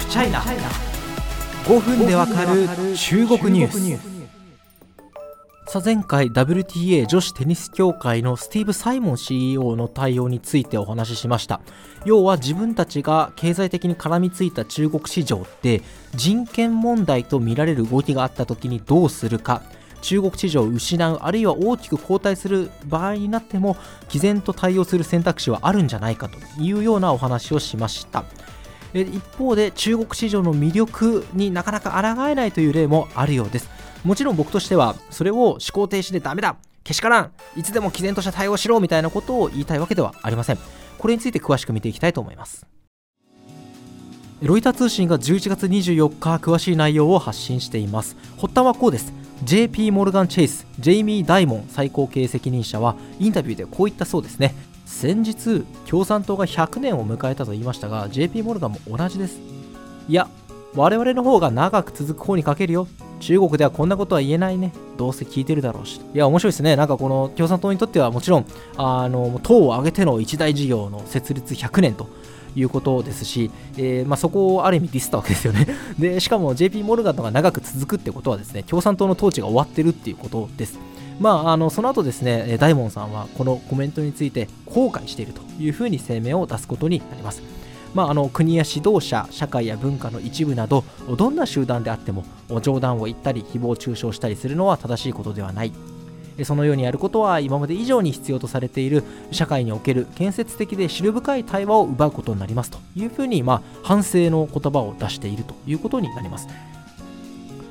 フチャイナ5分でわかる中国ニュース。さあ前回 WTA 女子テニス協会のスティーブ・サイモン CEO の対応についてお話ししました。要は自分たちが経済的に絡みついた中国市場って人権問題と見られる動きがあった時にどうするか。中国市場を失うあるいは大きく後退する場合になっても毅然と対応する選択肢はあるんじゃないかというようなお話をしました。一方で中国市場の魅力になかなか抗えないという例もあるようです。もちろん僕としてはそれを思考停止でダメだ。けしからん。いつでも毅然とした対応しろみたいなことを言いたいわけではありません。これについて詳しく見ていきたいと思います。ロイター通信が11月24日詳しい内容を発信しています。発端はこうです。JP モルガン・チェイスジェイミー・ダイモン最高経営責任者はインタビューでこう言ったそうですね。先日共産党が100年を迎えたと言いましたが JP モルガンも同じです。いや我々の方が長く続く方にかけるよ。中国ではこんなことは言えないね。どうせ聞いてるだろうし。いや面白いですね。なんかこの共産党にとってはもちろんあの党を挙げての一大事業の設立100年ということですし、えー、まあ、そこをある意味ディスったわけですよね。で、しかも JP モルガンのが長く続くってことはですね、共産党の統治が終わってるっていうことです。まあ、あのその後ですね、大門さんはこのコメントについて後悔しているというふうに声明を出すことになります。まあ、あの国や指導者、社会や文化の一部など、どんな集団であっても冗談を言ったり、誹謗中傷したりするのは正しいことではない。そのようにやることは今まで以上に必要とされている社会における建設的で知る深い対話を奪うことになりますというふうに、まあ、反省の言葉を出しているということになります。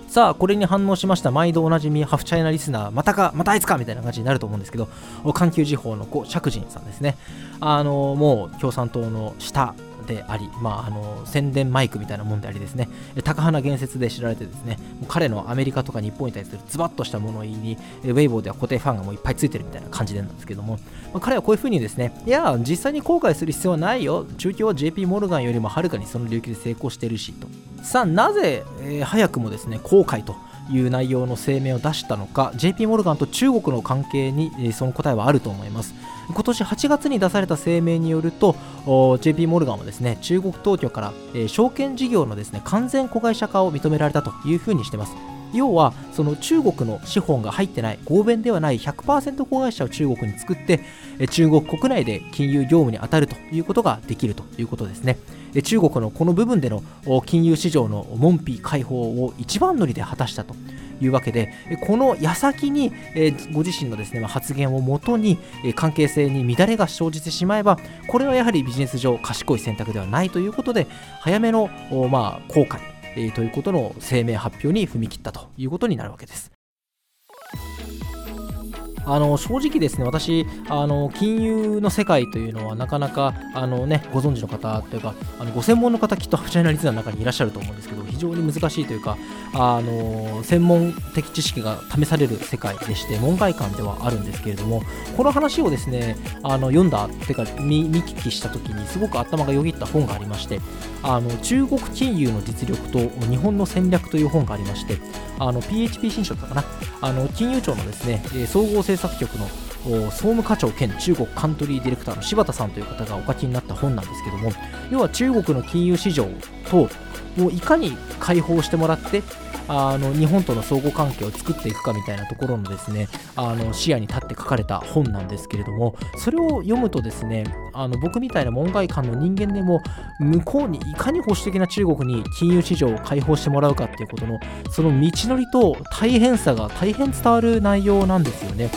さあ、これに反応しました毎度おなじみハフチャイナリスナー、またか、またあいつかみたいな感じになると思うんですけど、環球時報の釈石さんですね。あの、もう共産党の下であり、まあ、あの宣伝マイクみたいなもんでありですね。高花言説で知られてですね彼のアメリカとか日本に対するズバッとした物言いにウェイボーでは固定ファンがもういっぱいついてるみたいな感じなんですけども、まあ、彼はこういうふうにですねいや実際に後悔する必要はないよ。中京は JP モルガンよりもはるかにその領域で成功してるしと。さあなぜ、えー、早くもですね後悔という内容の声明を出したのか JP モルガンと中国の関係にその答えはあると思います。今年8月に出された声明によると JP モルガンはですね中国当局から、え、証券事業のですね完全子会社化を認められたというふうにしています。要はその中国の資本が入ってない合弁ではない100%子会社を中国に作って中国国内で金融業務に当たるということができるということですね。中国のこの部分での金融市場の門扉開放を一番乗りで果たしたというわけでこの矢先にご自身のですね発言をもとに関係性に乱れが生じてしまえばこれはやはりビジネス上賢い選択ではないということで早めのまあ後悔ということの声明発表に踏み切ったということになるわけです。あの正直ですね、私、あの金融の世界というのはなかなかあの、ね、ご存知の方というか、あのご専門の方、きっとフチャイナリスナーの中にいらっしゃると思うんですけど、非常に難しいというか、あの専門的知識が試される世界でして、門外観ではあるんですけれども、この話をですね、あの読んだっていうか見、聞きしたときに、すごく頭がよぎった本がありまして、あの中国金融の実力と日本の戦略という本がありまして、あの PHP 新書だったかな、あの金融庁のですね、総合制作局の総務課長兼中国カントリーディレクターの柴田さんという方がお書きになった本なんですけども要は中国の金融市場ともういかに解放してもらってあの日本との相互関係を作っていくかみたいなところのですねあの視野に立って書かれた本なんですけれどもそれを読むとですねあの僕みたいな門外漢の人間でも向こうにいかに保守的な中国に金融市場を開放してもらうかっていうことのその道のりと大変さが大変伝わる内容なんですよね。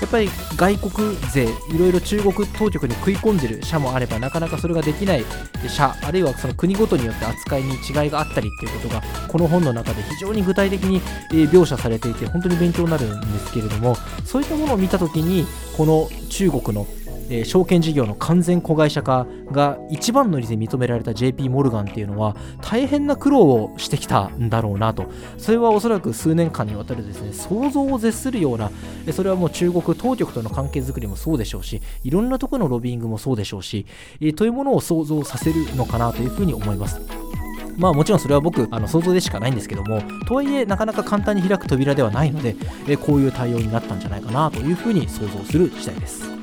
やっぱり外国勢いろいろ中国当局に食い込んでる社もあればなかなかそれができない社あるいはその国ごとによって扱いに違いがあったりっていうことがこの本の中で非常に具体的に描写されていて本当に勉強になるんですけれどもそういったものを見た時にこの中国のえー、証券事業の完全子会社化が一番乗りで認められた JP モルガンっていうのは大変な苦労をしてきたんだろうなとそれはおそらく数年間にわたるですね想像を絶するようなそれはもう中国当局との関係づくりもそうでしょうしいろんなところのロビーングもそうでしょうし、えー、というものを想像させるのかなというふうに思います。まあもちろんそれは僕あの想像でしかないんですけどもとはいえなかなか簡単に開く扉ではないので、えこういう対応になったんじゃないかなというふうに想像する次第です。